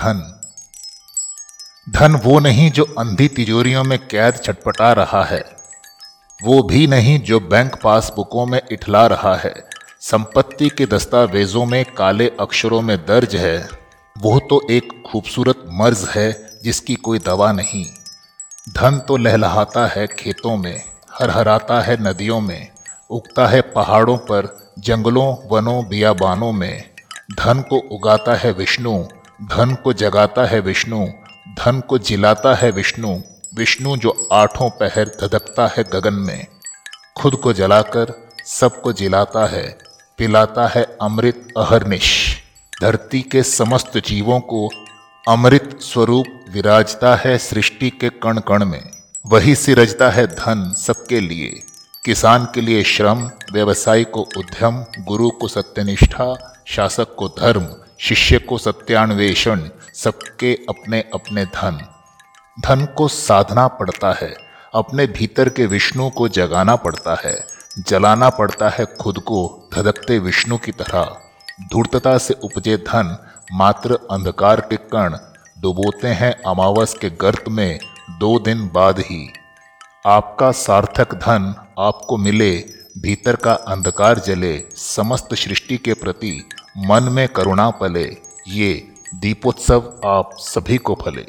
धन। धन वो नहीं जो अंधी तिजोरियों में कैद छटपटा रहा है। वो भी नहीं जो बैंक पासबुकों में इठला रहा है। संपत्ति के दस्तावेजों में काले अक्षरों में दर्ज है। वो तो एक खूबसूरत मर्ज है जिसकी कोई दवा नहीं। धन तो लहलहाता है खेतों में, हरहराता है नदियों में, उगता है पहाड़ों पर, जंगलों, वनों, बियाबानों में। धन को उगाता है विष्णु धन को जगाता है विष्णु, धन को जिलाता है विष्णु विष्णु जो आठों पहर धधकता है गगन में। खुद को जलाकर सबको जिलाता है, पिलाता है अमृत अहरनिश। धरती के समस्त जीवों को अमृत स्वरूप विराजता है सृष्टि के कण कण में। वही सिरजता है धन सबके लिए। किसान के लिए श्रम, व्यवसायी को उद्यम, गुरु को सत्यनिष्ठा, शासक को धर्म। शिष्य को सत्यान्वेषण, सबके अपने अपने धन। धन को साधना पड़ता है, अपने भीतर के विष्णु को जगाना पड़ता है, जलाना पड़ता है खुद को धधकते विष्णु की तरह। धूर्तता से उपजे धन मात्र अंधकार के कण, डुबोते हैं अमावस के गर्त में दो दिन बाद ही। आपका सार्थक धन आपको मिले, भीतर का अंधकार जले, समस्त सृष्टि के प्रति मन में करुणा पले ये दीपोत्सव आप सभी को फले।